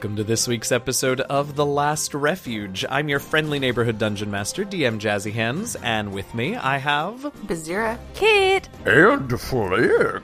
Welcome to this week's episode of The Last Refuge. I'm your friendly neighborhood dungeon master, DM Jazzy Hands, and with me I have. Bazira. Kit. And Flick.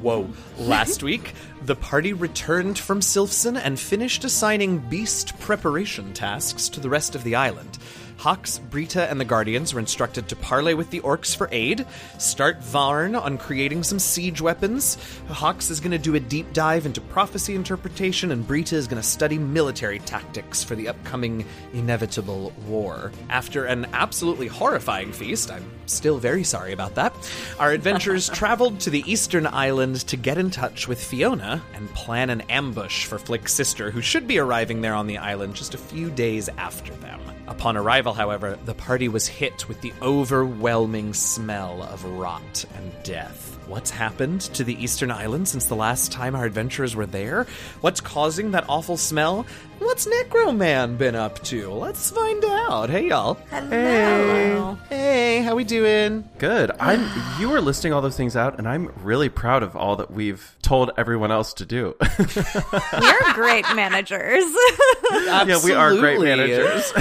Whoa. Last week, the party returned from Sylphson and finished assigning beast preparation tasks to the rest of the island. Hawks, Brita, and the Guardians were instructed to parley with the orcs for aid, start Varn on creating some siege weapons. Hawks is going to do a deep dive into prophecy interpretation, and Brita is going to study military tactics for the upcoming inevitable war. After an absolutely horrifying feast, I'm still very sorry about that, our adventurers traveled to the eastern island to get in touch with Fiona and plan an ambush for Flick's sister, who should be arriving there on the island just a few days after them. Upon arrival, however, the party was hit with the overwhelming smell of rot and death. What's happened to the Eastern Island since the last time our adventurers were there? What's causing that awful smell? What's Necroman been up to? Let's find out. Hey, y'all. Hello. Hey, how we doing? Good. I'm. You were listing all those things out, and I'm really proud of all that we've told everyone else to do. We're great managers. yeah, we are great managers.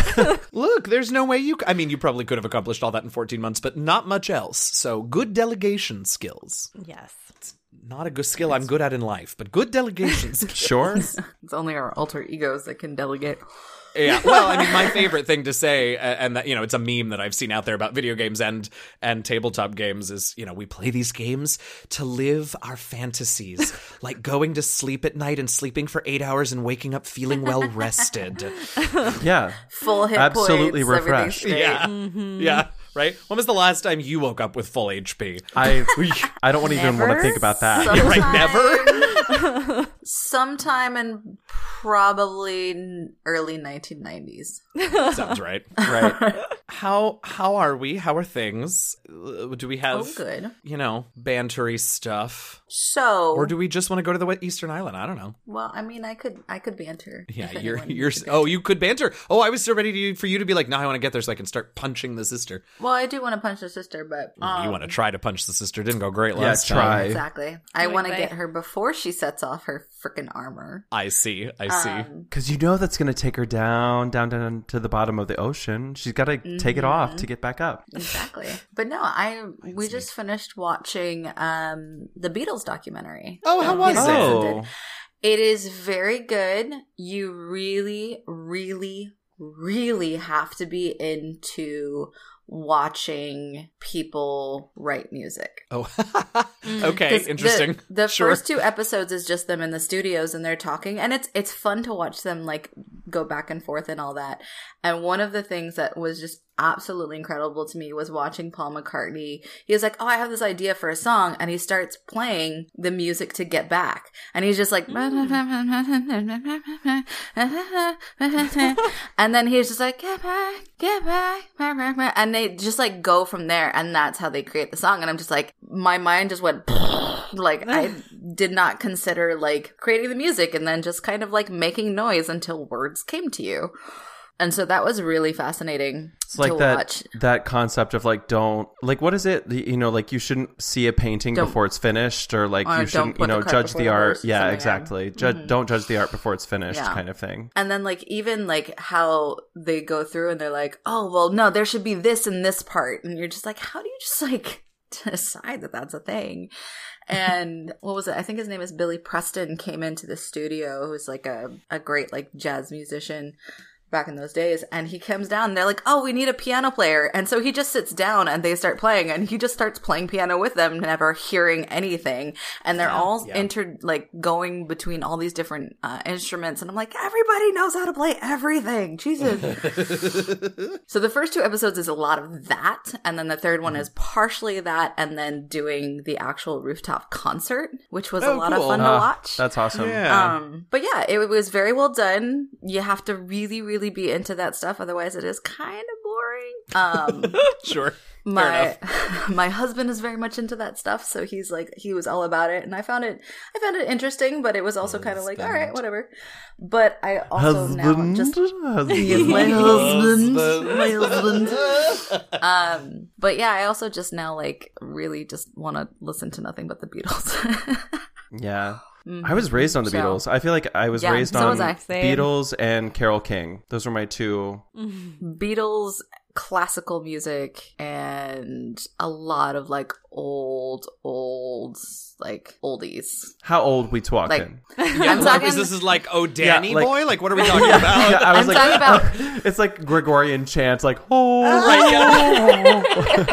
Look, there's no way you. c- I mean, you probably could have accomplished all that in 14 months, but not much else. So, good delegation skills. yes. Not a good skill I'm good at in life, but good delegation skills. sure. It's only our alter egos that can delegate. Yeah. Well, I mean, my favorite thing to say, uh, and that you know, it's a meme that I've seen out there about video games and and tabletop games, is you know, we play these games to live our fantasies, like going to sleep at night and sleeping for eight hours and waking up feeling well rested. Yeah. Full hit Absolutely points, everything's refreshed. great. Yeah. Yeah. Right. When was the last time you woke up with full HP? I. I don't even want to think about that. Right, Sometime- Sometime in probably early 1990s. Sounds right. right. How how are we? How are things? Uh, Do we have Oh, good. you know bantery stuff, So, or do we just want to go to the Eastern Island? I don't know. well, I mean, I could, I could banter. Yeah, you're you're. could Oh, you could banter. Oh, I was so ready to, for you to be like, no, I want to get there so I can start punching the sister. Well, I do want to punch the sister, but um, you want to try to punch the sister? Didn't go great Yeah, last time. try. exactly. I want to get her before she sets off her freaking armor. I see. I see. Um, Because you know that's going to take her down, down, down to the bottom of the ocean. She's got to take it off to get back up. exactly. But no, I we see. just finished watching um the Beatles documentary. Oh, how that was it? Oh. It is very good. You really, really, really have to be into watching people write music. oh, mm. okay, 'Cause the- interesting. The, Sure. first two episodes is just them in the studios and they're talking, and it's it's fun to watch them like go back and forth and all that. And one of the things that was just absolutely incredible to me was watching Paul McCartney. He was like, "Oh, I have this idea for a song," and he starts playing the music to Get Back, and he's just like, and then he's just like, "Get back, get back," and they just like go from there, and that's how they create the song. And I'm just like, my mind just went like I did not consider like creating the music and then just kind of like making noise until words came to you. And so that was really fascinating It's like that watch. that concept of like don't like what is it you know like you shouldn't see a painting Don't- before it's finished or like Or you shouldn't you know judge the the art or yeah exactly Ju- Mhm. don't judge the art before it's finished Yeah. kind of thing And then like even like how they go through and they're like, "Oh, well, no, there should be this in this part." And you're just like, "How do you just like decide that that's a thing?" And what was it? I think his name is Billy Preston came into the studio who's like a a great like jazz musician back in those days and he comes down and they're like oh we need a piano player and so he just sits down and they start playing and he just starts playing piano with them never hearing anything and they're all yeah. inter like going between all these different uh, instruments and i'm like everybody knows how to play everything jesus so the first two episodes is a lot of that and then the third one is partially that and then doing the actual rooftop concert which was a Oh, lot of cool. fun to Ah, watch that's awesome Yeah. um, but yeah, it was very well done. You have to really, really be into that stuff, otherwise, it is kind of boring. Um, sure. my my husband is very much into that stuff, so he's like he was all about it, and I found it I found it interesting, but it was also kind of like all right, whatever. But I also now just husband my husband, Husband. my husband. Um, but yeah, I also just now like really just want to listen to nothing but the Beatles. yeah I was raised on the So- Beatles. I feel like I was Yeah, raised so on was Beatles and Carole King. Those were my two. Beatles, classical music, and a lot of like old, old, like oldies. How old we talking? Like, Yeah, I'm talking. is this is like oh Danny like- boy? Like what are we talking about? yeah, I was I'm like, talking about- it's like Gregorian chants, like oh, Right, yeah.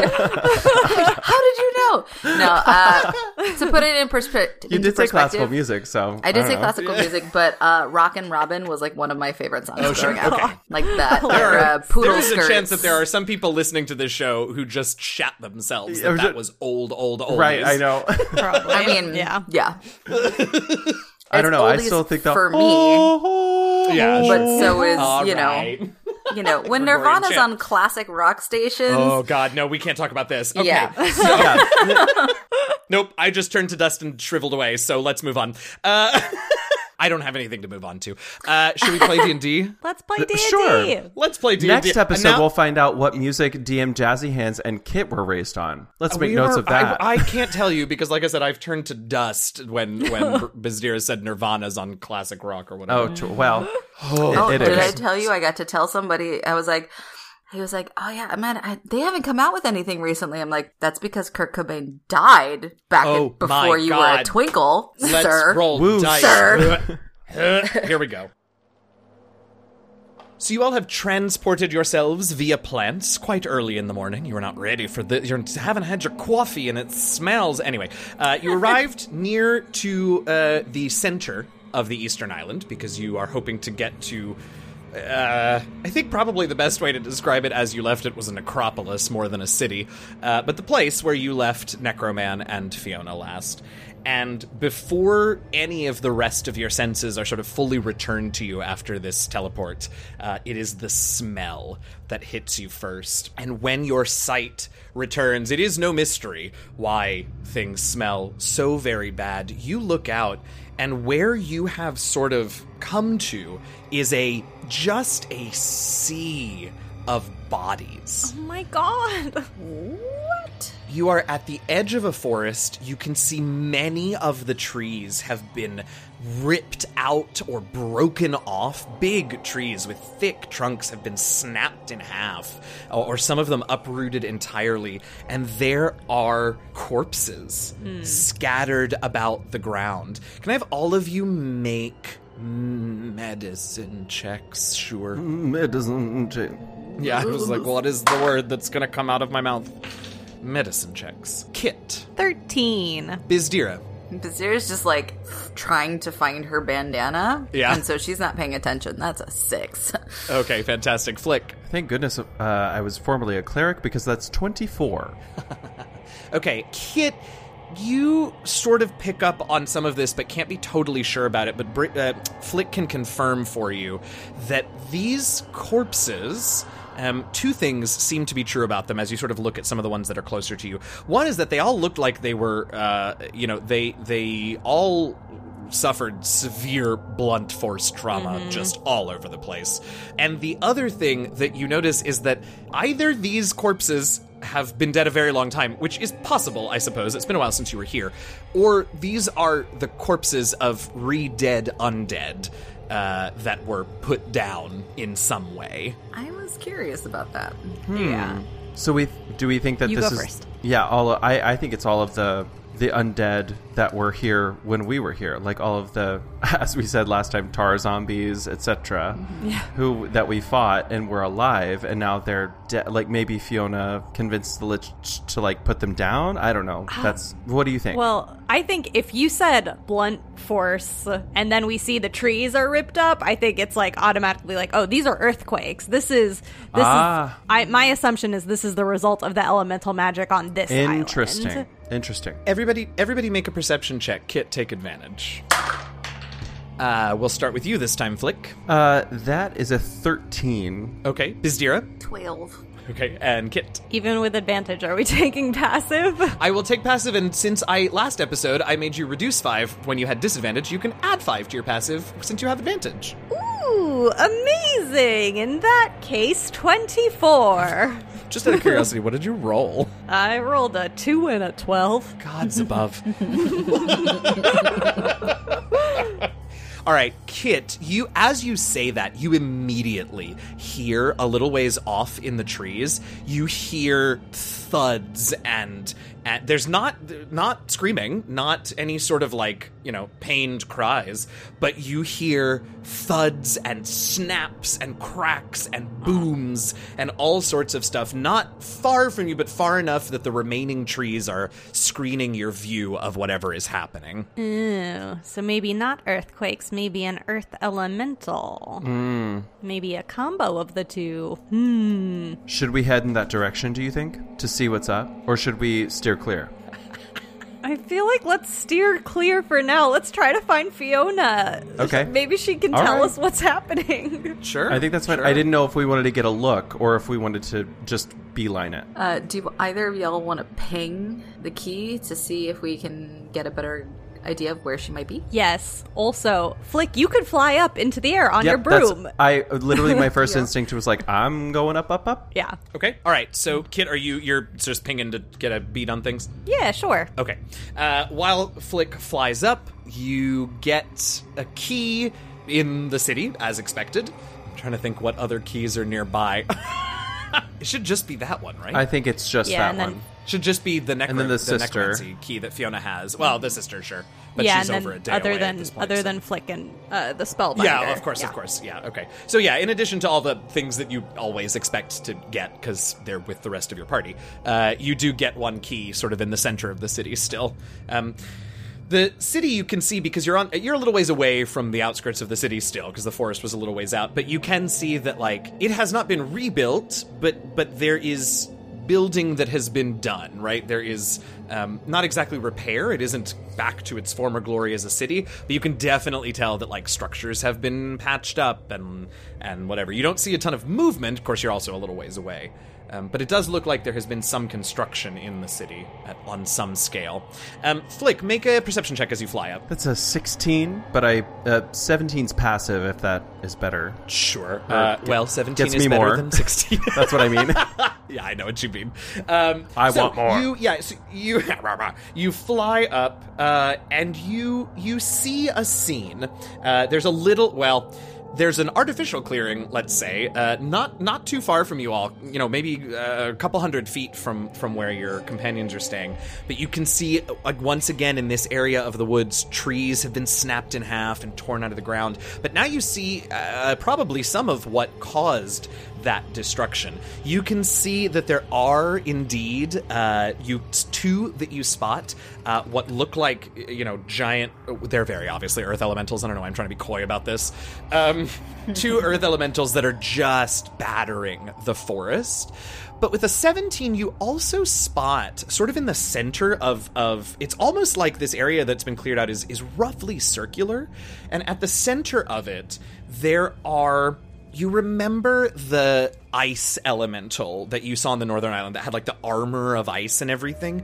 How did you know? No, uh, to put it in, perspe- You into did say classical music, so I did don't say know. classical music, but uh, "Rockin' Robin" was like one of my favorite songs Oh, sure. growing up. Okay. Like that, There era, are, poodle there is a chance that there are some people listening to this show who just shat themselves that that was old, old, old. Old. Right, I know. Probably. I mean, yeah. yeah. I don't know. I still think the for me. Oh, Yeah, But so is All you know, right. you know, when Nirvana's on classic rock stations. Oh God, no, we can't talk about this. Okay. Yeah. yeah. Nope, I just turned to dust and shriveled away. So let's move on. Uh, I don't have anything to move on to. Uh, should we play D and D? Let's play D&D. Sure. Let's play D and D. Next episode, now, we'll find out what music DM Jazzy Hands and Kit were raised on. Let's make we notes are- of that. I, I can't tell you because, like I said, I've turned to dust when when Bizdira said Nirvana's on classic rock or whatever. oh, well, Oh, it did I tell you? I got to tell somebody. I was like, he was like, "Oh yeah, man, I, they haven't come out with anything recently." I'm like, "That's because Kurt Cobain died back Oh, in, before my you were a twinkle, Let's sir." roll Woo, dice. sir. Here we go. So you all have transported yourselves via plants quite early in the morning. You are not ready for the. You haven't had your coffee, and it smells. Anyway, uh, you arrived near to uh, the center of the eastern island because you are hoping to get to. Uh, I think probably the best way to describe it as you left it was a necropolis more than a city, uh, but the place where you left Necroman and Fiona last. And before any of the rest of your senses are sort of fully returned to you after this teleport, uh, it is the smell that hits you first. And when your sight returns, it is no mystery why things smell so very bad. You look out, and where you have sort of come to is a just a sea of bodies. Oh my god. What? You are at the edge of a forest. You can see many of the trees have been ripped out or broken off. Big trees with thick trunks have been snapped in half, or or some of them uprooted entirely. And there are corpses hmm. scattered about the ground. Can I have all of you make medicine checks? Sure. Medicine check. Yeah, I was like, what is the word that's gonna come out of my mouth? Medicine checks. Kit. 13. Bizdira. Bazir's just like trying to find her bandana. Yeah. And so she's not paying attention. That's a six. Okay, fantastic. Flick. Thank goodness uh, I was formerly a cleric because that's 24. Okay, Kit, you sort of pick up on some of this, but can't be totally sure about it. But Bri- uh, Flick can confirm for you that these corpses. Um, two things seem to be true about them as you sort of look at some of the ones that are closer to you. One is that they all looked like they were, uh, you know, they they all suffered severe blunt force trauma just all over the place. And the other thing that you notice is that either these corpses have been dead a very long time, which is possible, I suppose. It's been a while since you were here. Or these are the corpses of re dead undead uh, that were put down in some way. I was curious about that. Yeah. So we do we think that You this go is first. yeah all of, I I think it's all of the the undead that were here when we were here like all of the as we said last time tar zombies etc Yeah. who that we fought and were alive and now they're dead like maybe Fiona convinced the lich to like put them down I don't know that's what do you think Well, I think if you said blunt force and then we see the trees are ripped up, I think it's like automatically like, oh, these are earthquakes. This is this Ah. is I my assumption is this is the result of the elemental magic on this interesting island. Interesting Everybody, everybody, make a perception check. Kit, take advantage. Uh, we'll start with you this time, Flick. uh that is a 13 Okay, Bizdira. Twelve. Okay, and Kit. Even with advantage, are we taking passive? I will take passive, and since I last episode I made you reduce five when you had disadvantage, you can add five to your passive since you have advantage. Ooh, amazing! In that case, 24. Just out of curiosity, what did you roll? I rolled a 2 and a 12. Gods above. All right, Kit, you as you say that, you immediately hear a little ways off in the trees, you hear thuds and and there's not not screaming, not any sort of like, you know, pained cries, but you hear thuds and snaps and cracks and booms and all sorts of stuff not far from you but far enough that the remaining trees are screening your view of whatever is happening. Ooh, so maybe not earthquakes, maybe an earth elemental. Maybe a combo of the two. Hmm. Should we head in that direction, do you think, to see what's up? Or should we steer clear? I feel like let's steer clear for now. Let's try to find Fiona. Okay. Maybe she can All tell right. us what's happening. Sure. I think that's fine. sure. I didn't know if we wanted to get a look or if we wanted to just beeline it. Uh, do either of y'all want to ping the key to see if we can get a better idea of where she might be? yes. Also, Flick, you could fly up into the air on your Yep, that's- broom. I literally my first instinct was like, I'm going up, up, up. Yeah. Okay. All right. So, Kit, are you you're just pinging to get a beat on things? Yeah, sure. Okay. Uh, while Flick flies up, you get a key in the city, as expected. I'm trying to think what other keys are nearby. it should just be that one, right? I think it's just Yeah, that and then- one. Should just be the, necro- And then the sister. necromancy key that Fiona has. Well, the sister, sure, but yeah, she's and over then a day other away than at this point, other so- than Flick and uh, the spellbinder. Yeah, of course, Yeah. of course. Yeah, okay. So yeah, in addition to all the things that you always expect to get because they're with the rest of your party, uh, you do get one key sort of in the center of the city still. Um, the city you can see because you're on you're a little ways away from the outskirts of the city still because the forest was a little ways out, but you can see that like it has not been rebuilt, but but there is building that has been done, right? There is um, not exactly repair. It isn't back to its former glory as a city, but you can definitely tell that like structures have been patched up and and whatever. You don't see a ton of movement. Of course, you're also a little ways away. Um, but it does look like there has been some construction in the city at, on some scale. Um, Flick, make a perception check as you fly up. That's a 16, but I uh, 17's passive if that is better. Sure. Uh, well, 17 gets is me better more. than 16. That's what I mean. yeah, I know what you mean. Um, I so want more. You, yeah, so you you fly up uh, and you you see a scene. Uh, there's a little well. There's an artificial clearing, let's say, uh, not not too far from you all. You know, maybe uh, a couple hundred feet from from where your companions are staying. But you can see, like once again, in this area of the woods, trees have been snapped in half and torn out of the ground. But now you see uh, probably some of what caused that destruction. You can see that there are indeed uh, you two that you spot uh, what look like you know giant. They're very obviously earth elementals. I don't know. why I'm trying to be coy about this. Um, two earth elementals that are just battering the forest. But with a 17, you also spot sort of in the center of of it's almost like this area that's been cleared out is is roughly circular, and at the center of it there are you remember the ice elemental that you saw on the northern island that had like the armor of ice and everything?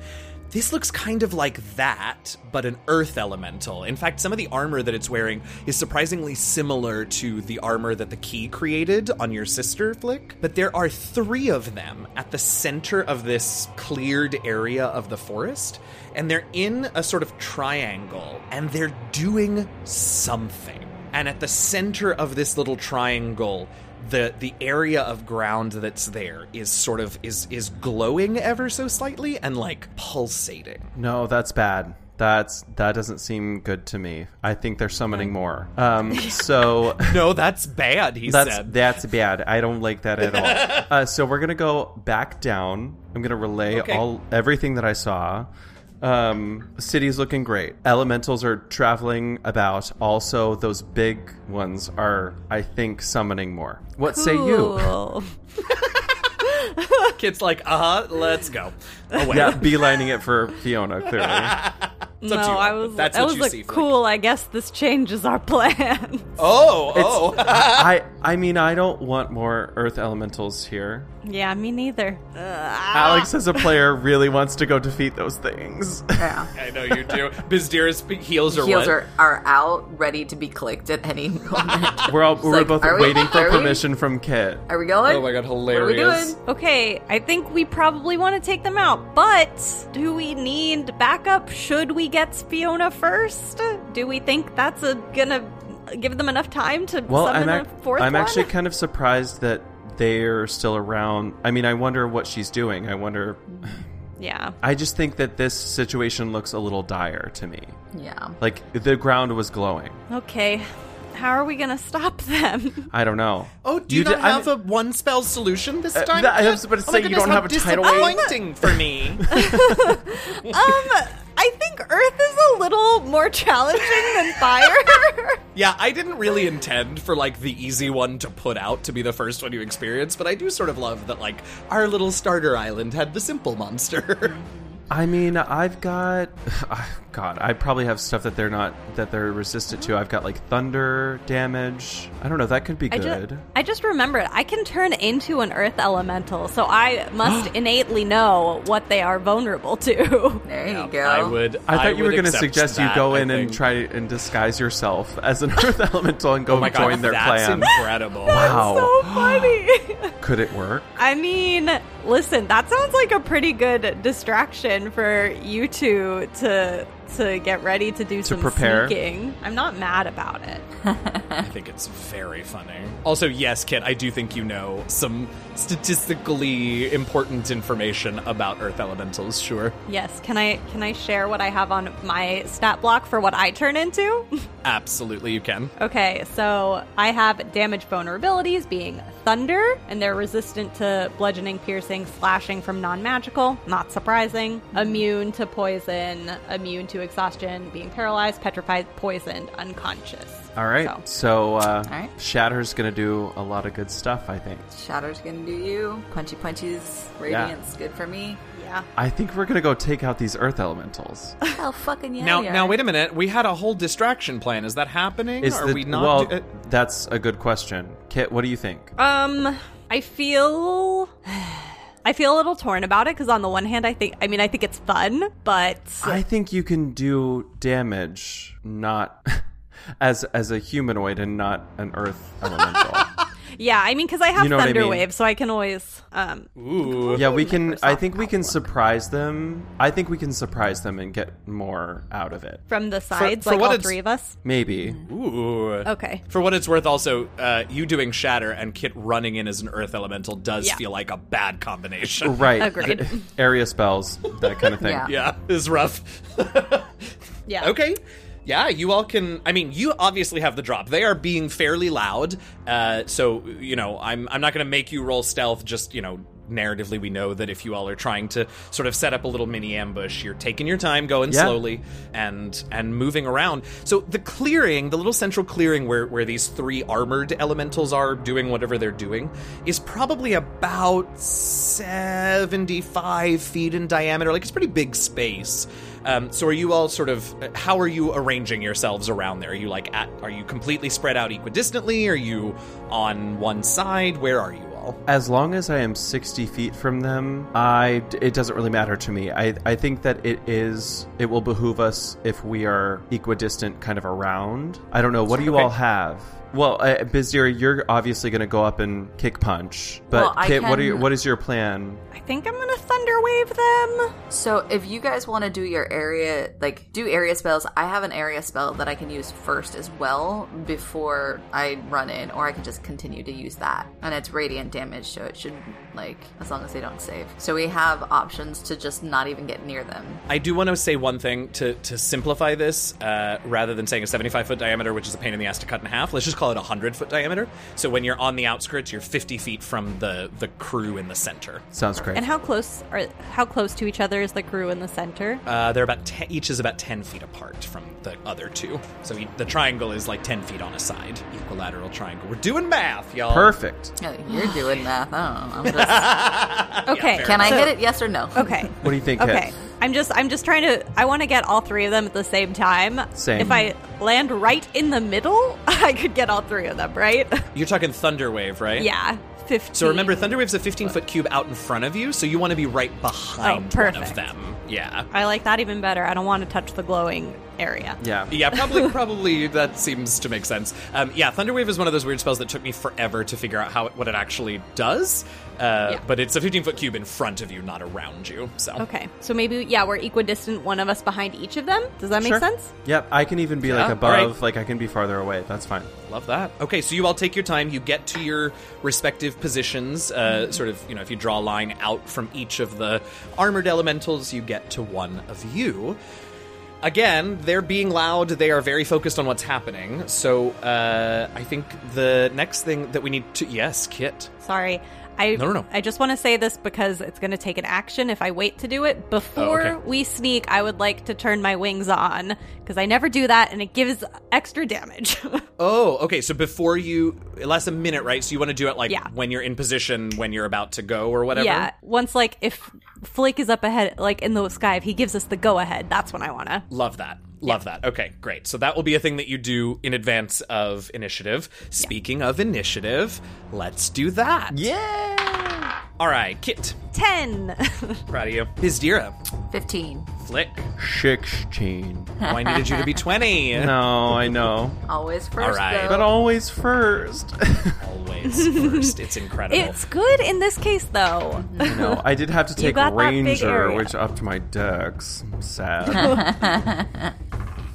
This looks kind of like that, but an earth elemental. In fact, some of the armor that it's wearing is surprisingly similar to the armor that the key created on your sister flick. But there are three of them at the center of this cleared area of the forest, and they're in a sort of triangle, and they're doing something. And at the center of this little triangle, the the area of ground that's there is sort of is is glowing ever so slightly and like pulsating. no, that's bad. That's that doesn't seem good to me. I think they're summoning more. Um, so No, that's bad, he that's said. that's bad. I don't like that at all. uh, so we're gonna go back down. I'm gonna relay Okay. all everything that I saw. Um, city's looking great. Elementals are traveling about. Also, those big ones are, I think, summoning more. What say you? Cool. Kit's like, uh huh, let's go. Away. Yeah, beelining it for Fiona, clearly. It's up no, to you. I was. That's I what was you like, see. Flick. cool. I guess this changes our plan. Oh, oh. I I mean I don't want more earth elementals here. yeah, me neither. Ugh. Alex as a player really wants to go defeat those things. Yeah. I know you do. Bizdira's heels are Heels what? are, are out, ready to be clicked at any moment. We're all we're like, both are we- waiting for are we? permission from Kit. Are we going? Oh my god, What are we hilarious. doing? Okay, I think we probably want to take them out, but do we need backup? Should we get Fiona first? Do we think that's a, gonna give them enough time to Well, summon I'm, a fourth I'm one? actually kind of surprised that they're still around. I mean, I wonder what she's doing. I wonder. yeah. I just think that this situation looks a little dire to me. Yeah. Like the ground was glowing. Okay, how are we gonna stop them? I don't know. Oh, do you, did- not I have mean- a one spell solution this Uh, time? that- I was about to Oh my say, you goodness, don't how have a tidal wave? disappointing for me. um, I think Earth is a little more challenging than fire. yeah, I didn't really intend for like the easy one to put out to be the first one you experience, but I do sort of love that like our little starter island had the simple monster. I mean, I've got God. I probably have stuff that they're not that they're resistant to. I've got like thunder damage. I don't know. That could be I good. just, I just remembered I can turn into an earth elemental, so I must innately know what they are vulnerable to. There you go. I would. I thought you were going to suggest you go in and try and disguise yourself as an earth elemental and go Oh my god, join their that's clan. incredible. Wow. so funny. Could it work? I mean, listen, that sounds like a pretty good distraction for you two to to get ready to do some prepare. sneaking. I'm not mad about it. I think it's very funny. Also, yes, Kit, I do think you know some statistically important information about Earth Elementals. Sure, Yes, can I can I share what I have on my stat block for what I turn into? absolutely, you can. Okay, so I have damage vulnerabilities being thunder, and they're resistant to bludgeoning, piercing, slashing from non magical. Not surprising. Immune to poison, immune to exhaustion, being paralyzed, petrified, poisoned, unconscious. All right. So- So, uh, right. Shatter's going to do a lot of good stuff, I think. Shatter's gonna do you. Punchy punchies. Radiance, good for me. Yeah. I think we're going to go take out these earth elementals. Oh fucking yeah! now, now, wait a minute. We had a whole distraction plan. Is that happening? Is Are the- we not? Well, do- that's a good question. Kit, what do you think? Um, I feel. I feel a little torn about it because on the one hand, I think I mean I think it's fun, but I think you can do damage not as as a humanoid and not an earth elemental. yeah, I mean because I have You know what I mean. Wave, so I can always um Ooh. yeah, we can I think we can surprise them. I think we can surprise them and get more out of it. from the sides, for like what all three of us. Maybe. Ooh. Okay. For what it's worth, also, uh, you doing Shatter and Kit running in as an Earth Elemental does Yeah. feel like a bad combination. Right. Agreed. Area spells, that kind of thing. Yeah. Yeah, it's rough. Yeah. Okay. Yeah, you all can. I mean, you obviously have the drop. They are being fairly loud, uh, so you know I'm I'm not going to make you roll stealth. Just you know, narratively, we know that if you all are trying to sort of set up a little mini ambush, you're taking your time, going Yeah. slowly, and and moving around. So the clearing, the little central clearing where where these three armored elementals are doing whatever they're doing, is probably about seventy five feet in diameter. Like it's pretty big space. Um, so are you all sort of how are you arranging yourselves around there? Are you like at are you completely spread out equidistantly? Are you on one side? Where are you all? As long as I am 60 feet from them, I it doesn't really matter to me. I I think that it is it will behoove us if we are equidistant kind of around. I don't know. What do you Okay. all have? Well, uh, Bizdira, you're obviously going to go up and kick punch. But Well, I Kit, what are your, what is your plan? I think I'm gonna thunder wave them. So if you guys want to do your area, like do area spells, I have an area spell that I can use first as well before I run in, or I can just continue to use that, and it's radiant damage, so it should like as long as they don't save. So we have options to just not even get near them. I do want to say one thing to to simplify this, uh, rather than saying a 75 foot diameter, which is a pain in the ass to cut in half. Let's just call it a 100 foot diameter. So when you're on the outskirts, you're 50 feet from the the crew in the center. Sounds great. And how close are how close to each other is the crew in the center? Uh, they're about 10, each is about 10 feet apart from the other two. So e- the triangle is like 10 feet on a side, equilateral triangle. We're doing math, y'all. Perfect. Oh, You're doing math. I don't know. I'm just, Okay, fair can I so- hit it? Yes or no? Okay. What do you think, Okay. Kit? I'm just I'm just trying to I want to get all three of them at the same time. Same. If I land right in the middle, I could get all three of them, right? You're talking Thunderwave, right? yeah. 15. So remember, Thunderwave's a 15 foot cube out in front of you, so you want to be right oh, behind Oh, one of them. Yeah. I like that even better. I don't want to touch the glowing area. Yeah. Yeah, probably, probably that seems to make sense. Um, yeah, Thunderwave is one of those weird spells that took me forever to figure out how it, what it actually does. Uh, Yeah. But it's a 15 foot cube in front of you, not around you. So Okay. So maybe yeah, we're equidistant, one of us behind each of them. Does that make Sure. sense? Yep, I can even be Yeah, like above, right. like I can be farther away. That's fine. love that. Okay, so you all take your time. You get to your respective positions. Uh, sort of, you know, if you draw a line out from each of the armored elementals, you get to one of you. Again, they're being loud. They are very focused on what's happening. So uh, I think the next thing that we need to yes, Kit. Sorry. I No, no, no. I just want to say this because it's going to take an action if I wait to do it. Before Oh, okay. we sneak, I would like to turn my wings on because I never do that and it gives extra damage. Oh, okay. So before you, it lasts a minute, right? So you want to do it like Yeah. when you're in position, when you're about to go, or whatever. yeah. Once like if Flake is up ahead like in the sky, if he gives us the go ahead, that's when I want to. Love that. Love that. Okay, great. So that will be a thing that you do in advance of initiative. Speaking of initiative, let's do that. Yeah. All right, Kit. 10. Proud of you. Bizdira. 15. Flick. Sixteen. Oh, I needed you to be 20. No, I know, Always first. All right. though. but always first. Always first. It's incredible. it's good in this case though. Mm-hmm. you know, I did have to take got that big Ranger, area. which upped my dex. I'm sad.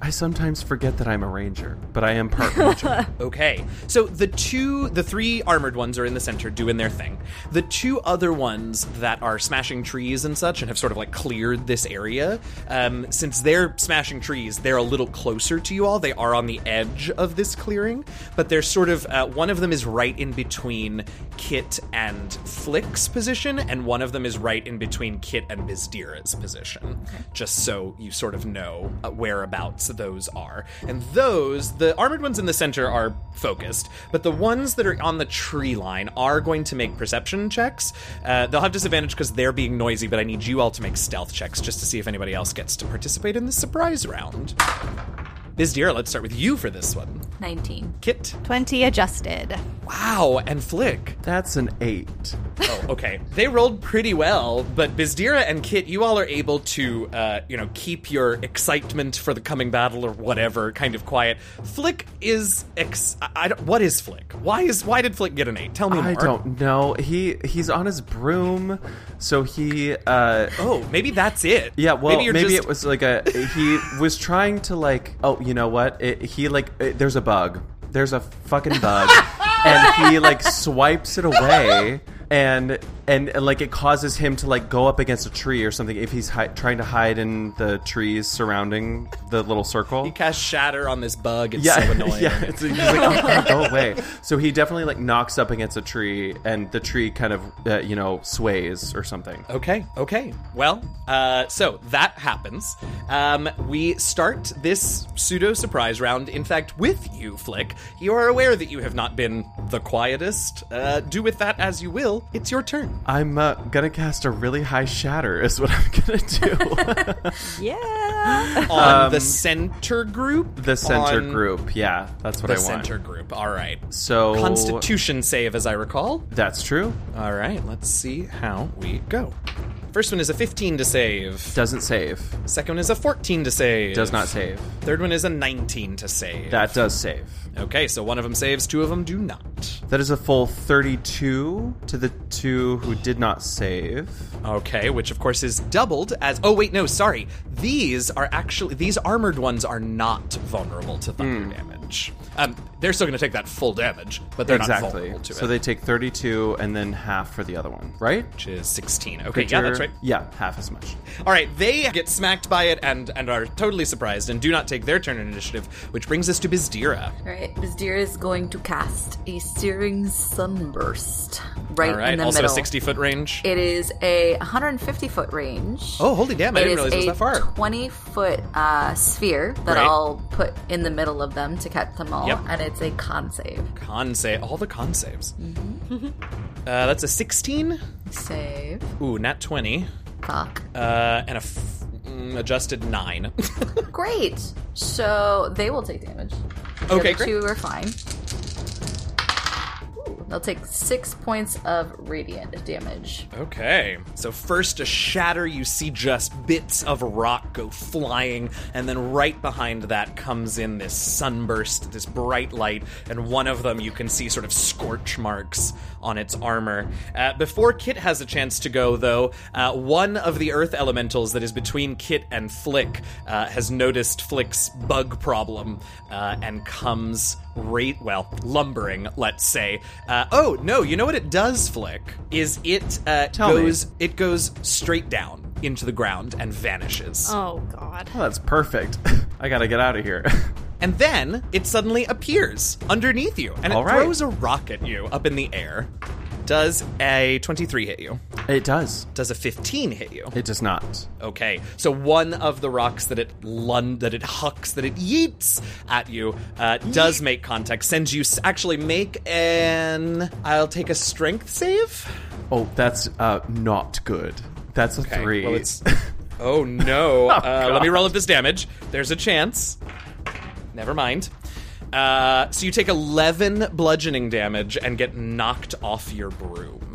I sometimes forget that I'm a Ranger, but I am part Ranger. Okay, so the two, the three armored ones are in the center doing their thing. The two other ones that are smashing trees and such and have sort of like cleared this area, um, since they're smashing trees, they're a little closer to you all. They are on the edge of this clearing, but they're sort of, uh, one of them is right in between Kit and Flick's position, and one of them is right in between Kit and Bizdira's position, just so you sort of know uh, whereabouts those are. And those, the armored ones in the center are focused, but the ones that are on the tree line are going to make perception checks. Uh, they'll have disadvantage because they're being noisy, but I need you all to make stealth checks just to see if anybody else gets to participate in the surprise round. Bizdira, let's start with you for this one. 19. Kit. 20 adjusted. Wow, and Flick. That's an eight. Oh, okay. They rolled pretty well, but Bizdira and Kit, you all are able to, uh, you know, keep your excitement for the coming battle or whatever kind of quiet. Flick is ex. I, I don't, what is Flick? Why is why did Flick get an eight? Tell me more. I don't know. He he's on his broom, so he uh Oh, maybe that's it. yeah. Well, maybe, maybe, you're just, it was like a he was trying to like. Oh, you know what? It, he like it, there's a bug. There's a fucking bug, and he like swipes it away. And, and and like it causes him to like go up against a tree or something if he's hi- trying to hide in the trees surrounding the little circle. He casts shatter on this bug. It's yeah, so annoying. yeah. It's, he's like, oh, God, go away. So he definitely like knocks up against a tree, and the tree kind of uh, you know sways or something. Okay, okay. Well, uh, so that happens. Um, we start this pseudo surprise round, in fact, with you, Flick. You are aware that you have not been the quietest. Uh, do with that as you will. It's your turn. I'm uh, gonna cast a really high shatter. Is what I'm gonna do. Yeah. On the center group? Um, the center On group. Yeah, that's what I want. The center group. All right. So Constitution save, as I recall. That's true. All right, let's see how we go. First one is a 15 to save. Doesn't save. Second one is a 14 to save. Does not save. Third one is a 19 to save. That does save. Okay, so one of them saves, two of them do not. That is a full 32 to the two who did not save. Okay, which of course is doubled as. Oh, wait, no, sorry. These are actually. These armored ones are not vulnerable to thunder hmm. damage. Um, they're still going to take that full damage, but they're not exactly. vulnerable to it. So they take 32 and then half for the other one, right? which is 16. Okay, yeah, that's right. Yeah, half as much. All right, they get smacked by it and, and are totally surprised and do not take their turn in initiative, which brings us to Bizdira. Right. Bizdira is going to cast a Searing Sunburst right All right, in the also middle. a 60 foot range. It is a 150 foot range. oh, holy damn, I It didn't is realize it was a that far. 20 foot uh, sphere that Right. I'll put in the middle of them to catch them all, Yep. and it's a con save. Con save, all the con saves. Mm-hmm. uh, that's a 16. Save. Ooh, nat 20. Fuck. Uh, and a. F- mm, adjusted nine. Great. So they will take damage. The Okay, other great. two are fine. They'll take six points of radiant damage. Okay. So first, a shatter, you see just bits of rock go flying, and then right behind that comes in this sunburst, this bright light, and one of them you can see sort of scorch marks on its armor. Uh, before Kit has a chance to go, though, uh, one of the earth elementals that is between Kit and Flick uh, has noticed Flick's bug problem uh, and comes rate well lumbering let's say uh, oh no you know what it does flick is it uh, Tell me. goes it goes straight down into the ground and vanishes Oh god. Oh, that's perfect. I gotta get out of here. and then it suddenly appears underneath you and it All right. throws a rock at you up in the air does a 23 hit you it does. does a 15 hit you It does not. Okay, so one of the rocks that it lun- that it hucks, that it yeets at you, uh, does make contact. Sends you s- actually make an. I'll take a strength save. Oh, that's uh not good. That's a Okay, three. Well, it's. Oh no! uh, let me roll up this damage. There's a chance. Never mind. Uh, so you take 11 bludgeoning damage and get knocked off your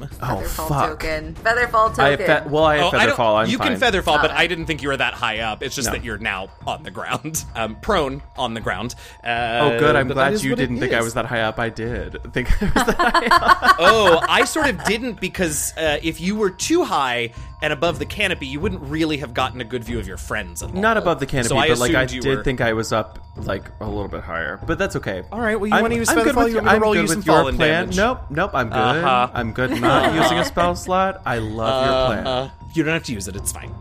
broom. oh Featherfall fuck. token. Featherfall I have token. fe- well, I have Oh, I feather don't- fall. I'm you fine. can feather fall, but. I didn't think you were that high up. It's just No. that you're now on the ground, um, prone on the ground. Uh, Oh, good. I'm but that glad is you what it didn't think I is. was that high up. I did think I was that high up. oh, I sort of didn't because uh, if you were too high and above the canopy, you wouldn't really have gotten a good view of your friends. At Not above the canopy, so I but like I assumed did you were- think I was up like a little bit higher. But that's okay. All right, well, you I'm- wanna use I'm feather good fall, with you your- want me to I'm roll good you with some your fallen plan. damage? Nope, nope. I'm good. Uh-huh. I'm good. Not using a spell slot. I love your plan. Uh, you don't have to use it. It's fine.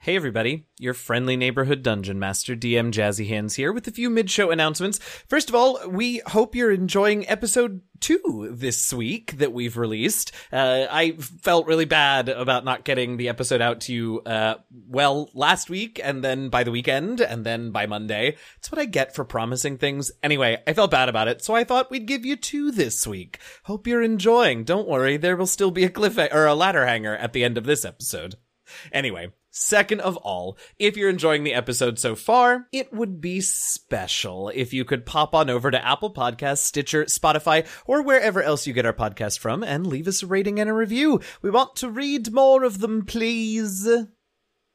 Hey everybody, your friendly neighborhood dungeon master DM Jazzy Hands here with a few mid-show announcements. First of all, we hope you're enjoying episode 2 this week that we've released. Uh, I felt really bad about not getting the episode out to you uh, well last week and then by the weekend and then by Monday. It's what I get for promising things. Anyway, I felt bad about it, so I thought we'd give you two this week. Hope you're enjoying. Don't worry, there will still be a cliff or a ladder hanger at the end of this episode. Anyway, second of all, if you're enjoying the episode so far, it would be special if you could pop on over to Apple Podcasts, Stitcher, Spotify, or wherever else you get our podcast from and leave us a rating and a review. We want to read more of them, please.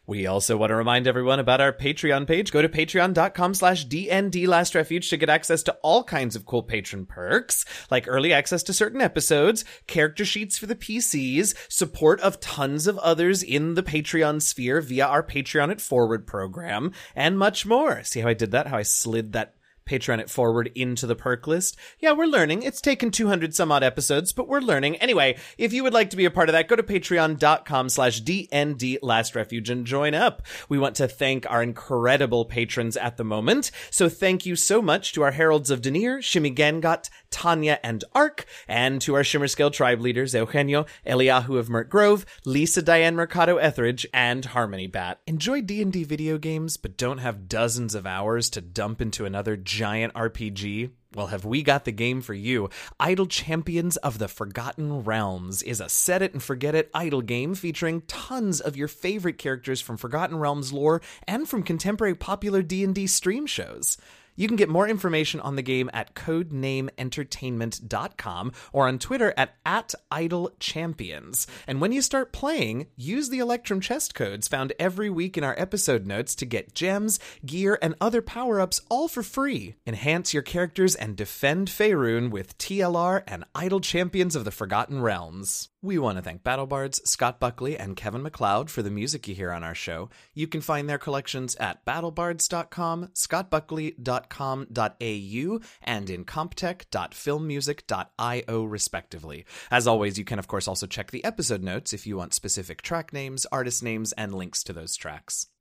We also want to remind everyone about our Patreon page. Go to patreon.com slash DND Last Refuge to get access to all kinds of cool patron perks, like early access to certain episodes, character sheets for the PCs, support of tons of others in the Patreon sphere via our Patreon at Forward program, and much more. See how I did that? How I slid that Patreon it forward into the perk list. Yeah, we're learning. It's taken 200 some odd episodes, but we're learning. Anyway, if you would like to be a part of that, go to patreon.com slash DND Last Refuge and join up. We want to thank our incredible patrons at the moment. So thank you so much to our Heralds of Deneir, Shimmy Gangot, Tanya, and Ark, and to our Shimmer Scale tribe leaders, Eugenio, Eliahu of Mert Grove, Lisa Diane Mercado Etheridge, and Harmony Bat. Enjoy D&D video games, but don't have dozens of hours to dump into another giant RPG? Well, have we got the game for you? Idle Champions of the Forgotten Realms is a set it and forget it idle game featuring tons of your favorite characters from Forgotten Realms lore and from contemporary popular D&D stream shows. You can get more information on the game at codenameentertainment.com or on Twitter at, at @idlechampions. And when you start playing, use the Electrum chest codes found every week in our episode notes to get gems, gear, and other power-ups all for free. Enhance your characters and defend Faerun with TLR and Idle Champions of the Forgotten Realms. We want to thank BattleBards, Scott Buckley, and Kevin MacLeod for the music you hear on our show. You can find their collections at battlebards.com, scottbuckley.com.au, and incompetech.filmmusic.io, respectively. As always, you can, of course, also check the episode notes if you want specific track names, artist names, and links to those tracks.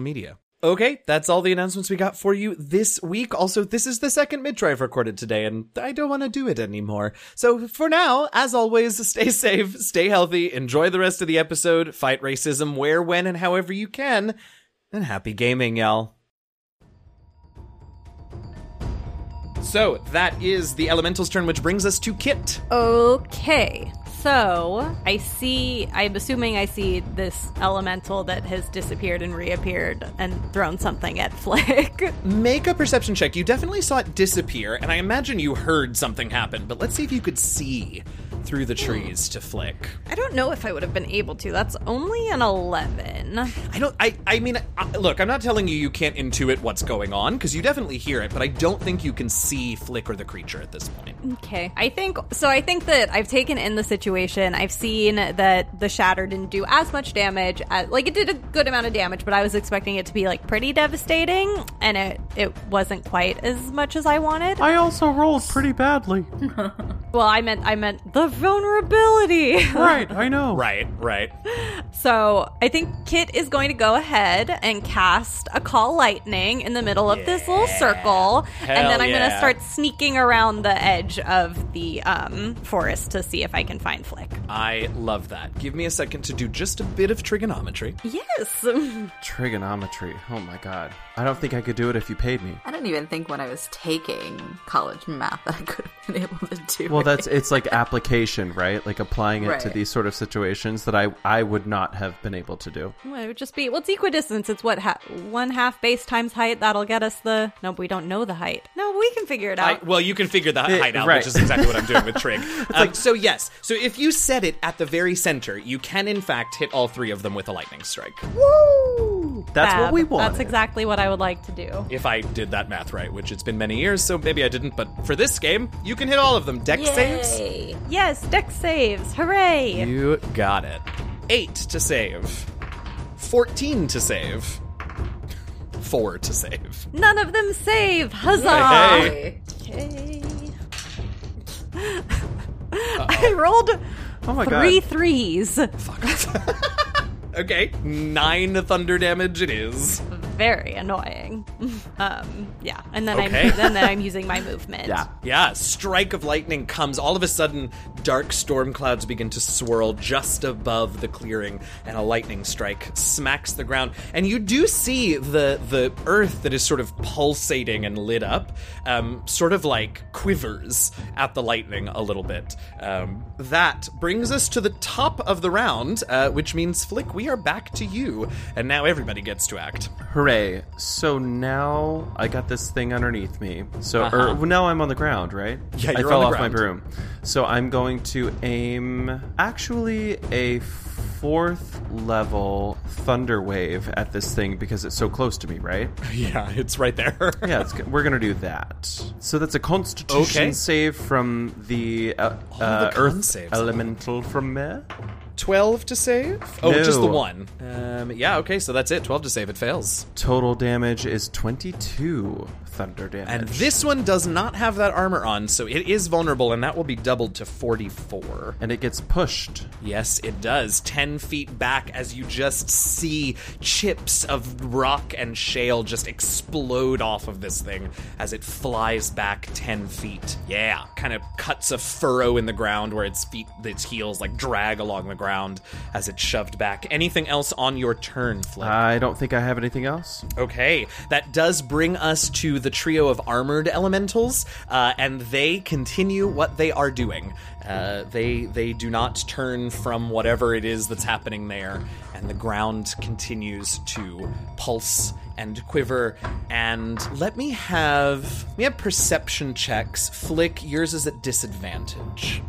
media. Okay, that's all the announcements we got for you this week. Also, this is the second mid-try I've recorded today, and I don't want to do it anymore. So for now, as always, stay safe, stay healthy, enjoy the rest of the episode, fight racism where, when, and however you can, and happy gaming, y'all. So that is the elemental's turn, which brings us to Kit. Okay. So I see, I'm assuming I see this elemental that has disappeared and reappeared and thrown something at Flick. Make a perception check. You definitely saw it disappear, and I imagine you heard something happen, but let's see if you could see through the trees to Flick. I don't know if I would have been able to. That's only an 11. I don't. I. I mean, I, look. I'm not telling you you can't intuit what's going on because you definitely hear it, but I don't think you can see Flick or the creature at this point. Okay. I think so. I think that I've taken in the situation. I've seen that the shatter didn't do as much damage. As, like it did a good amount of damage, but I was expecting it to be like pretty devastating, and it it wasn't quite as much as I wanted. I also rolled pretty badly. Well, I meant I meant the vulnerability. right, I know. Right. Right. So I think Kit is going to go ahead and cast a call lightning in the middle of this little circle, and then I'm going to start sneaking around the edge of the um, forest to see if I can find Flick. I love that. Give me a second to do just a bit of trigonometry. Yes. Trigonometry. Oh my god. I don't think I could do it if you paid me. I don't even think when I was taking college math that I could have been able to do Well, it. that's it's like application, right? Like applying it to these sort of situations that I I would not have been able to do. Well, it would just be well, it's equidistance. It's what ha- one half base times height. That'll get us the. No, we don't know the height. No, we can figure it I, out. well, you can figure the height out, right. which is exactly what I'm doing with Trig. Um, so yes, so if you set it at the very center, you can in fact hit all three of them with a lightning strike. Woo! That's Fab. what we want. That's exactly what I would like to do. If I did that math right, which it's been many years, so maybe I didn't. But for this game, you can hit all of them. Dex saves. Yes, Dex saves. Hooray! You got it. Eight to save. Fourteen to save. Four to save. None of them save. Huzzah! Hey. Yay. Okay. I rolled Oh my three god. threes. Okay, nine thunder damage it is. Very annoying. Um, yeah, and then Okay. I'm then I'm using my movement. Yeah. Yeah, strike of lightning comes. All of a sudden, dark storm clouds begin to swirl just above the clearing, and a lightning strike smacks the ground. And you do see the the earth that is sort of pulsating and lit up, um, sort of like quivers at the lightning a little bit. Um, that brings us to the top of the round, uh, which means Flick, we are back to you, and now everybody gets to act. Hooray. So now I got this thing underneath me. So Uh-huh. or, well, now I'm on the ground, right? Yeah, I fell the off my broom. So I'm going to aim actually a fourth level thunder wave at this thing because it's so close to me, right? Yeah, it's right there. Yeah, it's, we're gonna do that. So that's a Constitution Okay. save from the, uh, uh, con Earth saves. Elemental from me. 12 to save? Oh, No. just the one. Um, yeah, okay, so that's it. 12 to save. It fails. Total damage is 22 thunder damage. And this one does not have that armor on, so it is vulnerable, and that will be doubled to 44. and it gets pushed. Yes, it does. 10 feet back as you just see chips of rock and shale just explode off of this thing as it flies back 10 feet. Yeah, kind of cuts a furrow in the ground where its feet, its heels like drag along the ground. Ground as it shoved back. Anything else on your turn, Flick? I don't think I have anything else. Okay, that does bring us to the trio of armored elementals, uh, and they continue what they are doing. Uh, they they do not turn from whatever it is that's happening there, and the ground continues to pulse and quiver. And let me have we have perception checks. Flick, yours is at disadvantage.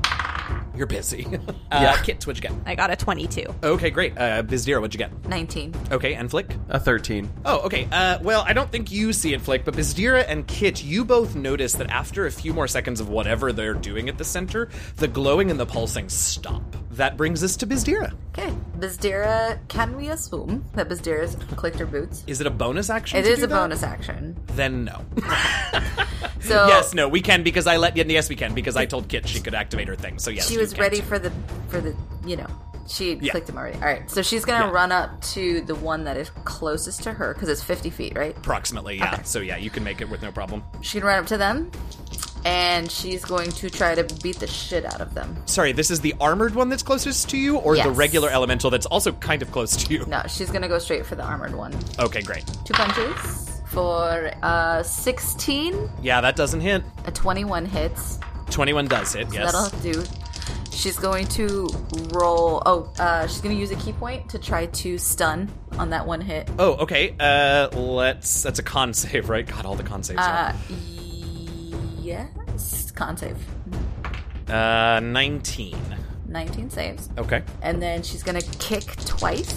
You're busy. Uh, Yeah. Kit, what'd you get? I got a 22. Okay, great. Uh, Bizdira, what'd you get? 19. Okay, and Flick? A 13. Oh, okay. Uh, well, I don't think you see it, Flick, but Bizdira and Kit, you both notice that after a few more seconds of whatever they're doing at the center, the glowing and the pulsing stop. That brings us to Bizdira. Okay. Bizdira, can we assume that Bizdira's clicked her boots? Is it a bonus action? It is a that? bonus action. Then no. So yes, no, we can because I let. Yes, we can because I told Kit she could activate her thing. So yes, she was ready too. for the for the you know she Yeah. clicked him already. All right, so she's gonna Yeah. run up to the one that is closest to her because it's fifty feet, right? approximately. Yeah. Okay. So yeah, you can make it with no problem. She can run up to them, and she's going to try to beat the shit out of them. Sorry, this is the armored one that's closest to you, or the regular elemental that's also kind of close to you. No, she's gonna go straight for the armored one. Okay, great. Two punches for uh sixteen. Yeah, that doesn't hit. A twenty-one hits. Twenty-one does hit. Yes. That'll do. She's going to roll. Oh, uh, she's going to use a ki point to try to stun on that one hit. Oh, okay. Uh, let's. That's a con save, right? God, all the con saves. Uh, are. Yes. Con save. Uh, nineteen. 19 saves. Okay. And then she's going to kick twice.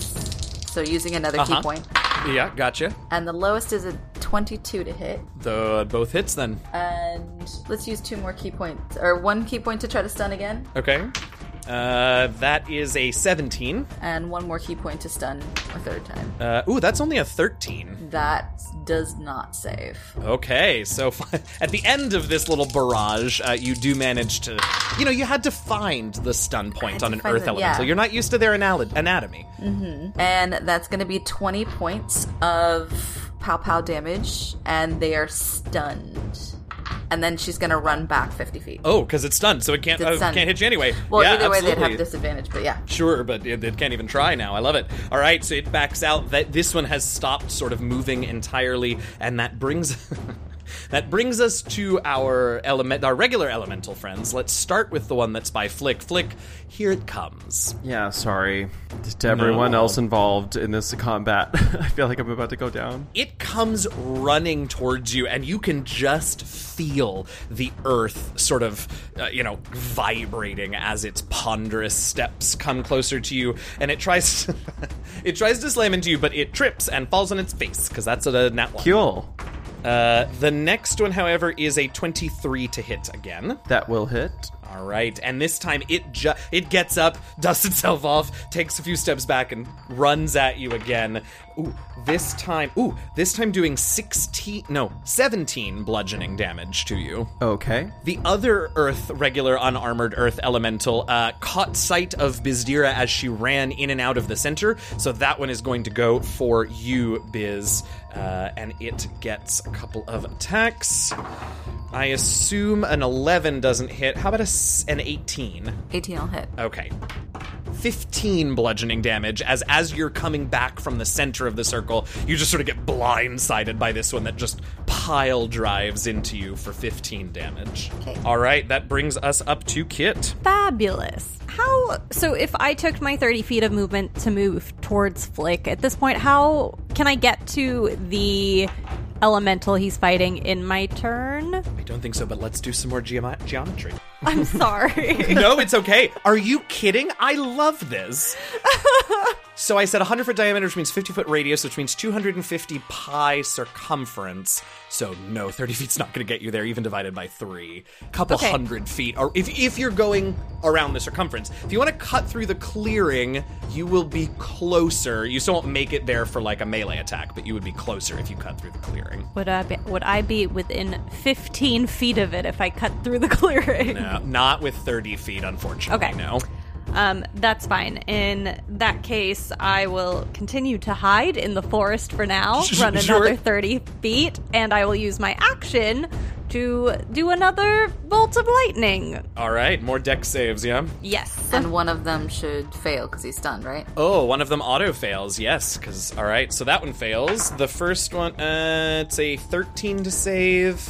So using another Uh-huh. ki point. Yeah, gotcha. And the lowest is a 22 to hit. The both hits then. And let's use two more ki points. Or one ki point to try to stun again. Okay. Uh, that is a seventeen. And one more ki point to stun a third time. Uh, ooh, that's only a thirteen. That does not save. Okay, so at the end of this little barrage, uh, you do manage to, you know, you had to find the stun point on an earth elemental. yeah. You're not used to their anal- anatomy. and that's going to be 20 points of pow pow damage, and they are stunned. And then she's going to run back 50 feet. Oh, because it's stunned, so it can't uh, can't hit you anyway. well, yeah, either way, absolutely. they'd have disadvantage, but yeah. Sure, but it, it can't even try now. I love it. All right, so it backs out. That this one has stopped, sort of moving entirely, and that brings that brings us to our element, our regular elemental friends. Let's start with the one that's by Flick. Flick, here it comes. Yeah, sorry to everyone No. else involved in this combat. I feel like I'm about to go down. It comes running towards you, and you can just feel the earth sort of, uh, you know, vibrating as its ponderous steps come closer to you, and it tries, to, it tries to slam into you, but it trips and falls on its face because that's a nat one. Cool. Uh, the next one, however, is a twenty-three to hit again. That will hit. All right, and this time it ju- it gets up, dusts itself off, takes a few steps back, and runs at you again. Ooh, this time, ooh, this time doing sixteen, no, seventeen bludgeoning damage to you. Okay. The other Earth, regular unarmored Earth elemental, uh, caught sight of Bizdira as she ran in and out of the center, so that one is going to go for you, Biz, uh, and it gets a couple of attacks. I assume an 11 doesn't hit. How about a an 18? 18 will hit. Okay. 15 bludgeoning damage as as you're coming back from the center of the circle, you just sort of get blindsided by this one that just pile drives into you for 15 damage. Okay. All right, that brings us up to Kit. Fabulous. How so if I took my 30 feet of movement to move towards Flick at this point, how can I get to the elemental he's fighting in my turn? I don't think so, but let's do some more geoma- geometry. I'm sorry. no, it's okay. Are you kidding? I love this. so I said 100 foot diameter, which means 50 foot radius, which means 250 pi circumference. So no, 30 feet's not going to get you there, even divided by three. a Couple Okay. hundred feet, or if if you're going around the circumference. If you want to cut through the clearing, you will be closer. You still won't make it there for like a melee attack, but you would be closer if you cut through the clearing. would I be, would I be within 15 feet of it if I cut through the clearing? No, not with 30 feet, unfortunately. Okay. No. Um, that's fine. In that case, I will continue to hide in the forest for now, run Sure. another 30 feet, and I will use my action to do another bolt of lightning. All right, more Dex saves, yeah? Yes. And one of them should fail because he's stunned, right? Oh, one of them auto fails, yes, because, all right, so that one fails. The first one, uh, it's a 13 to save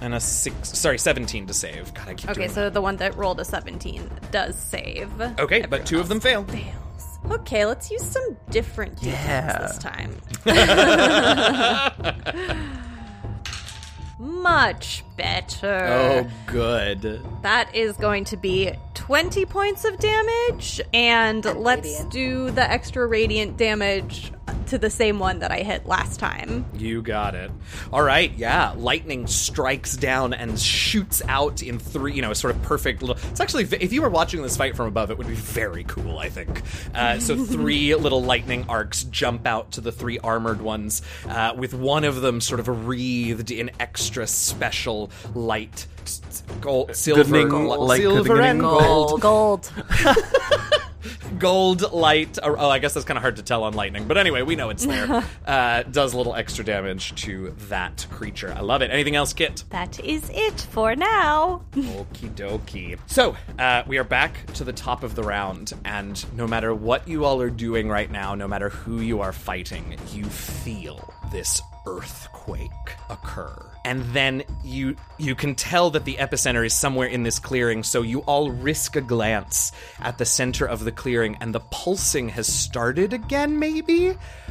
and a 6, sorry, 17 to save. God, I keep Okay, doing so the one that rolled a 17 does save. that. Okay, but two of them fail. Fails. Okay, let's use some different d Yeah. this time. Much better. Oh, good. That is going to be 20 points of damage, and let's radiant. do the extra radiant damage to the same one that I hit last time. You got it. All right, yeah. Lightning strikes down and shoots out in three, you know, sort of perfect little. It's actually, if you were watching this fight from above, it would be very cool, I think. Uh, so, three little lightning arcs jump out to the three armored ones, uh, with one of them sort of wreathed in extra special light. s- s- Gold, silver, Goodning, gold, like silver and gold, Gold. gold light. or- Oh, I guess that's kind of hard to tell on lightning, but anyway, we know it's there. uh, does a little extra damage to that creature. I love it. Anything else, Kit? That is it for now. Okie dokie. So, uh, we are back to the top of the round, and no matter what you all are doing right now, no matter who you are fighting, you feel this earthquake occur. And then you you can tell that the epicenter is somewhere in this clearing, so you all risk a glance at the center of the clearing, and the pulsing has started again, maybe?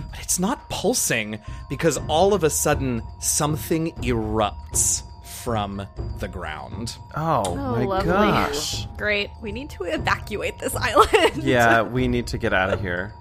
But it's not pulsing because all of a sudden something erupts from the ground. Oh, oh my lovely. gosh. Great. We need to evacuate this island. Yeah, we need to get out of here.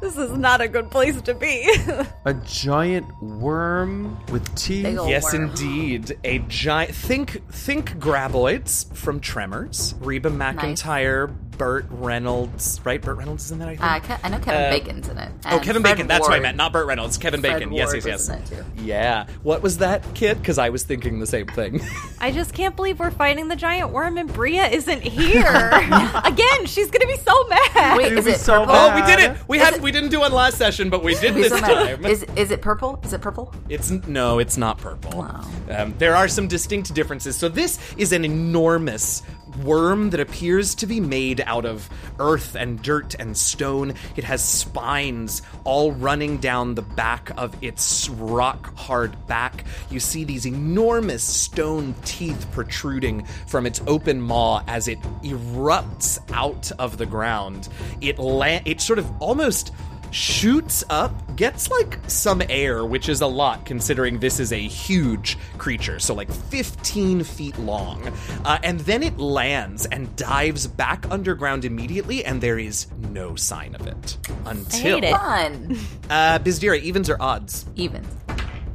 This is not a good place to be. A giant worm with teeth. Yes, worm. indeed. A giant. Think, think graboids from Tremors. Reba McEntire, Burt Reynolds. Right, Burt Reynolds is in that. I think. Uh, Ke- I know Kevin Uh, Bacon's in it. oh, Kevin Fred Bacon. That's what I meant. Not Burt Reynolds. Kevin Fred Bacon. yes, Ward yes, was yes. in it, too. Yeah. What was that, kid? Because I was thinking the same thing. I just can't believe we're fighting the giant worm and Bria isn't here. Again, she's gonna be so mad. Wait, It'd is be it so purple? oh, we did it. We had. We didn't do one last session, but we did this on that? time. Is is it purple? Is it purple? It's no, it's not purple. Wow. Um, there are some distinct differences. So this is an enormous worm that appears to be made out of earth and dirt and stone. It has spines all running down the back of its rock hard back. You see these enormous stone teeth protruding from its open maw as it erupts out of the ground. It la- it sort of almost shoots up, gets like some air, which is a lot considering this is a huge creature, so like 15 feet long. Uh, and then it lands and dives back underground immediately, and there is no sign of it until I hate it. Fun. uh, Bizdira evens or odds. Even.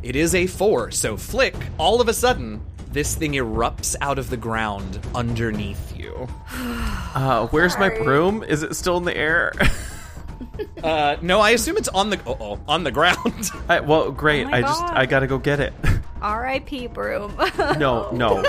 It is a four, so Flick, all of a sudden, this thing erupts out of the ground underneath you. Uh, where's my broom? Is it still in the air? Uh, no, I assume it's on the oh on the ground. I, well, great. Oh my I just God. I gotta go get it. R.I.P. broom. no, no,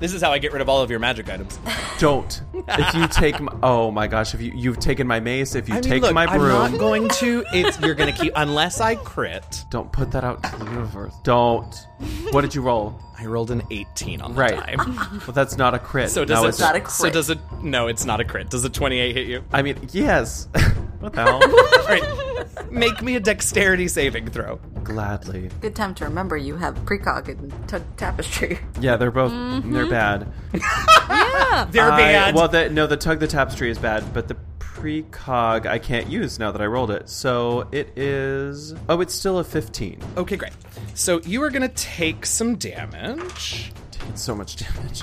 this is how I get rid of all of your magic items. don't. If you take my, oh my gosh, if you you've taken my mace, if you I mean, take look, my broom, I'm not going to. It's you're going to keep unless I crit. don't put that out to the universe. Don't. What did you roll? I rolled an 18 on the Right. die. Well, that's not a crit. So does Now it? it's- not a So does it? No, it's not a crit. Does a 28 hit you? I mean, yes. what the hell? All right. Make me a dexterity saving throw. Gladly. Good time to remember you have precog and t- tapestry. Yeah, they're both mm-hmm. they're bad. yeah. They're I- bad. well, the, no, the tug the tapestry is bad, but the precog I can't use now that I rolled it. So it is. Oh, it's still a fifteen. okay, great. So you are going to take some damage. Taking so much damage.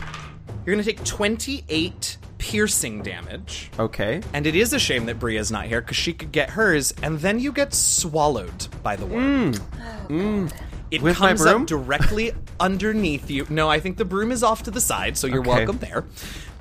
You're going to take 28 piercing damage. Okay. And it is a shame that Bria's not here because she could get hers, and then you get swallowed by the worm. Hmm. Oh, hmm. It With my comes broom? up directly underneath you. No, I think the broom is off to the side, so you're Okay. welcome there.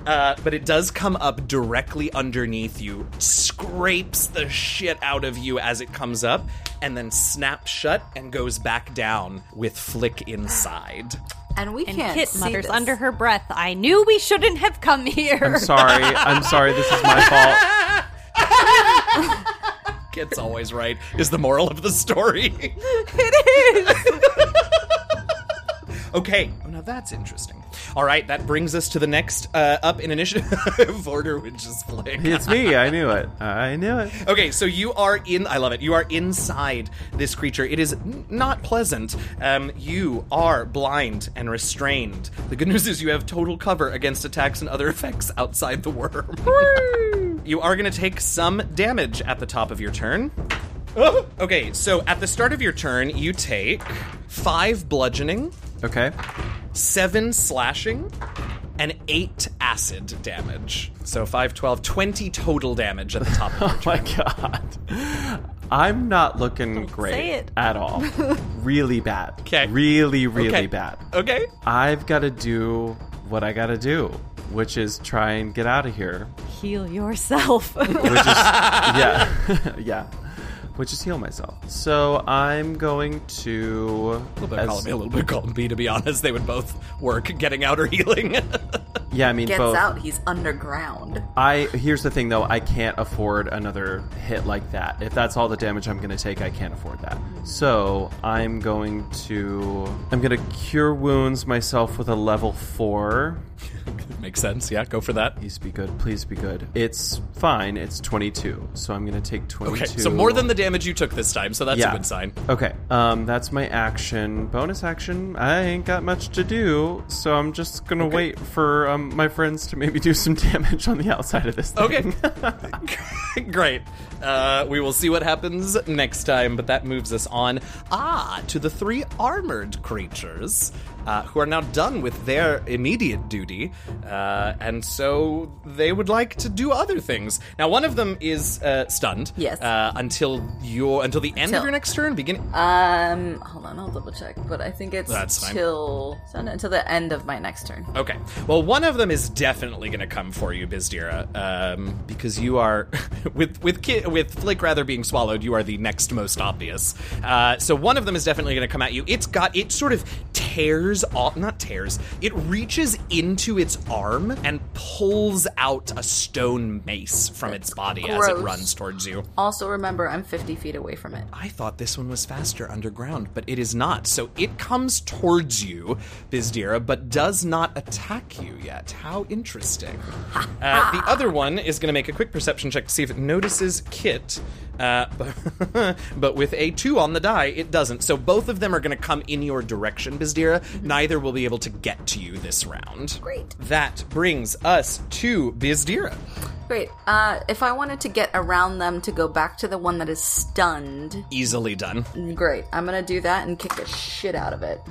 Uh, but it does come up directly underneath you, scrapes the shit out of you as it comes up, and then snaps shut and goes back down with Flick inside. And we And can't Kit see mutters this. under her breath, I knew we shouldn't have come here. I'm sorry. I'm sorry. This is my fault. Kit's always right, is the moral of the story. it is. Okay. Oh no, that's interesting. All right, that brings us to the next uh, up in initiative. order, which is blink. It's me. I knew it. I knew it. Okay, so you are in. I love it. You are inside this creature. It is n- not pleasant. Um, you are blind and restrained. The good news is you have total cover against attacks and other effects outside the worm. you are going to take some damage at the top of your turn. Okay, so at the start of your turn, you take five bludgeoning, Okay. seven slashing, and eight acid damage. So 5, 12, 20 total damage at the top of your Oh my god. I'm not looking great say it. at all. really bad. 'Kay. Really, really Okay. bad. Okay. I've got to do what I got to do, which is try and get out of here. Heal yourself. Which is yeah, yeah. Which is heal myself. So I'm going to. A little bit column A, a little bit column B, to be honest. They would both work, getting out or healing. yeah, I mean Gets both. out, he's underground. I here's the thing though, I can't afford another hit like that. If that's all the damage I'm going to take, I can't afford that. So I'm going to I'm going to cure wounds myself with a level four. Makes sense. Yeah, go for that. Please be good. Please be good. It's fine. It's 22. So I'm going to take 22. Okay, so more than the damage you took this time, so that's a good sign. Okay, um, that's my action. Bonus action. I ain't got much to do, so I'm just gonna wait for um, my friends to maybe do some damage on the outside of this. Thing. Okay. Great. Uh, we will see what happens next time, but that moves us on. Ah, to the three armored creatures uh, who are now done with their immediate duty, uh, and so they would like to do other things. Now, one of them is uh, stunned. Yes. Uh, until your until the end of your next turn, beginning. Um, hold on, I'll double check. But I think it's That's fine. till until the end of my next turn. Okay. Well, one of them is definitely going to come for you, Bizdira, um, because you are with with Ki- with Flick rather being swallowed. You are the next most obvious. Uh, so one of them is definitely going to come at you. It's got it sort of tears off, not tears. It reaches into its arm and pulls out a stone mace from its body as it runs towards you. Also, remember, I'm 50 feet away from it. I thought this one was faster underground, but it is not. So it comes towards you, Bizdira, but does not attack you yet. How interesting. Uh, the other one is going to make a quick perception check to see if it notices Kit. Uh, but, with a two on the die, it doesn't. So both of them are going to come in your direction, Bizdira. Neither will be able to get to you this round. Great. That brings us to Bizdira. Great. Uh, if I wanted to get around them to go back to the one that is stunned, Easily done. great. I'm gonna do that and kick the shit out of it.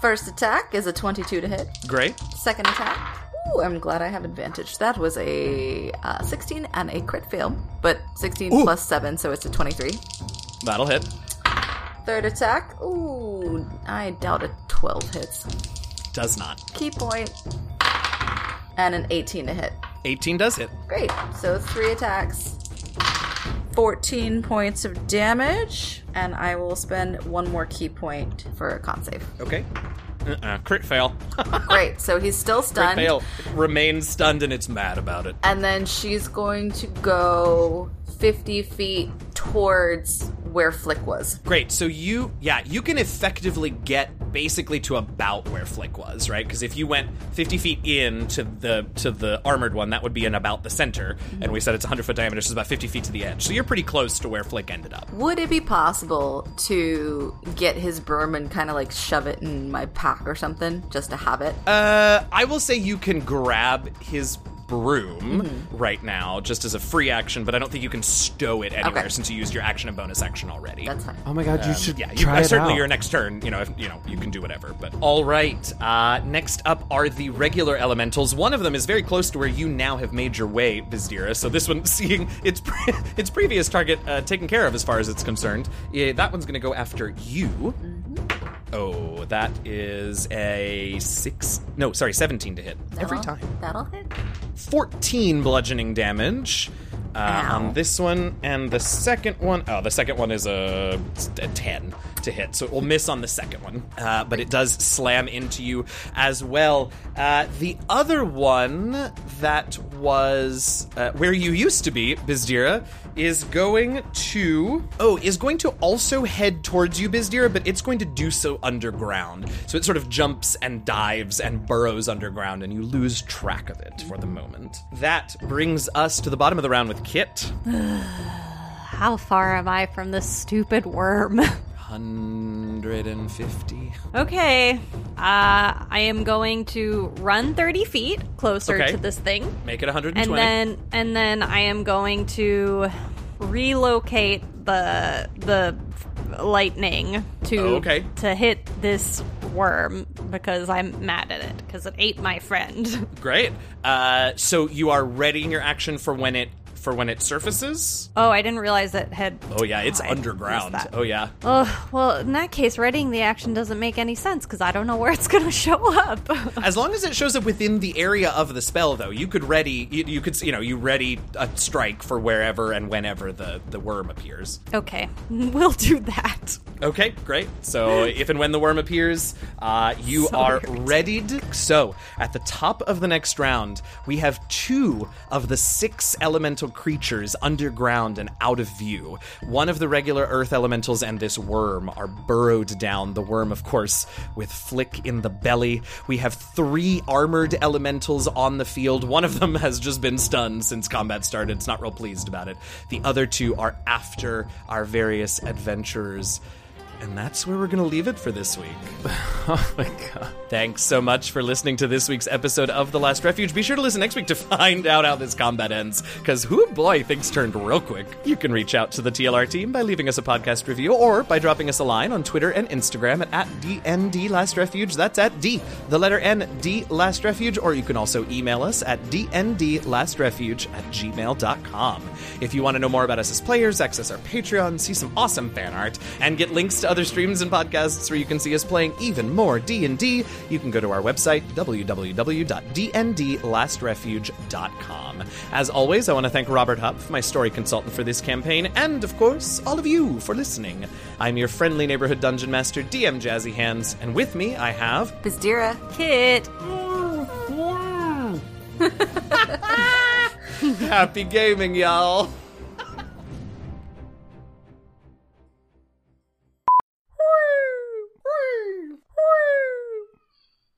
First attack is a 22 to hit. Great. Second attack. Ooh, I'm glad I have advantage. That was a uh, 16 and a crit fail, but 16 Ooh. plus 7, so it's a 23. That'll hit. Third attack. Ooh, I doubt a 12 hits. Does not. Ki point. And an 18 to hit. 18 does hit. Great. So three attacks. 14 points of damage. And I will spend one more ki point for a con save. Okay. Uh-uh. Crit fail. Great. So he's still stunned. Crit fail. Remains stunned and it's mad about it. And then she's going to go 50 feet towards where Flick was. Great. So you, yeah, you can effectively get basically to about where Flick was, right? Because if you went 50 feet in to the to the armored one, that would be in about the center. And we said it's 100 foot diameter, so it's about 50 feet to the edge. So you're pretty close to where Flick ended up. Would it be possible to get his broom and kind of like shove it in my pack or something just to have it? Uh, I will say you can grab his broom right now just as a free action, but I don't think you can stow it anywhere Okay. since you used your action and bonus action already. That's fine. Oh my god, you should Um, yeah, you, try uh, it certainly out. your next turn. You know, if, you know, you can do whatever. But all right. Uh, next up are the regular elementals. One of them is very close to where you now have made your way, Bizdira. So this one, seeing its pre- its previous target uh, taken care of as far as it's concerned, yeah, that one's going to go after you. Oh, that is a six. No, sorry, seventeen to hit every That'll- time. That'll hit. 14 bludgeoning damage uh, on this one, and the second one oh the second one is a, a 10. To hit, so it will miss on the second one, uh, but it does slam into you as well. Uh, the other one that was uh, where you used to be, Bizdira, is going to oh is going to also head towards you, Bizdira, but it's going to do so underground. So it sort of jumps and dives and burrows underground, and you lose track of it for the moment. That brings us to the bottom of the round with Kit. How far am I from this stupid worm? 150. okay. Uh, I am going to run 30 feet closer Okay. to this thing. Make it 120. And then and then I am going to relocate the the lightning to Oh, okay. to hit this worm because I'm mad at it because it ate my friend. Great. Uh, so you are readying your action for when it for when it surfaces. Oh, I didn't realize it had. Oh yeah, it's missed underground. Oh yeah. Oh, well, in that case, readying the action doesn't make any sense because I don't know where it's going to show up. As long as it shows up within the area of the spell, though, you could ready. You, you could, you know, you ready a strike for wherever and whenever the the worm appears. okay, we'll do that. Okay, great. So if and when the worm appears, uh, you So are weird. readied. So at the top of the next round, we have two of the six elemental creatures underground and out of view. One of the regular earth elementals and this worm are burrowed down. The worm, of course, with Flick in the belly. We have three armored elementals on the field. One of them has just been stunned since combat started. It's not real pleased about it. The other two are after our various adventurers. And that's where we're going to leave it for this week. Oh my god. Thanks so much for listening to this week's episode of The Last Refuge. Be sure to listen next week to find out how this combat ends, because whoo boy, things turned real quick. You can reach out to the TLR team by leaving us a podcast review or by dropping us a line on Twitter and Instagram at, at DND Last Refuge. That's at D, the letter N, D Last Refuge, or you can also email us at DNDLastRefuge at gmail.com. If you want to know more about us as players, access our Patreon, see some awesome fan art, and get links to other streams and podcasts where you can see us playing even more D&D, you can go to our website www.dndlastrefuge.com. As always, I want to thank Robert Hupp, my story consultant for this campaign, and of course, all of you for listening. I'm your friendly neighborhood dungeon master, DM Jazzy Hands, and with me I have Bizdira. Kit. Happy gaming, y'all.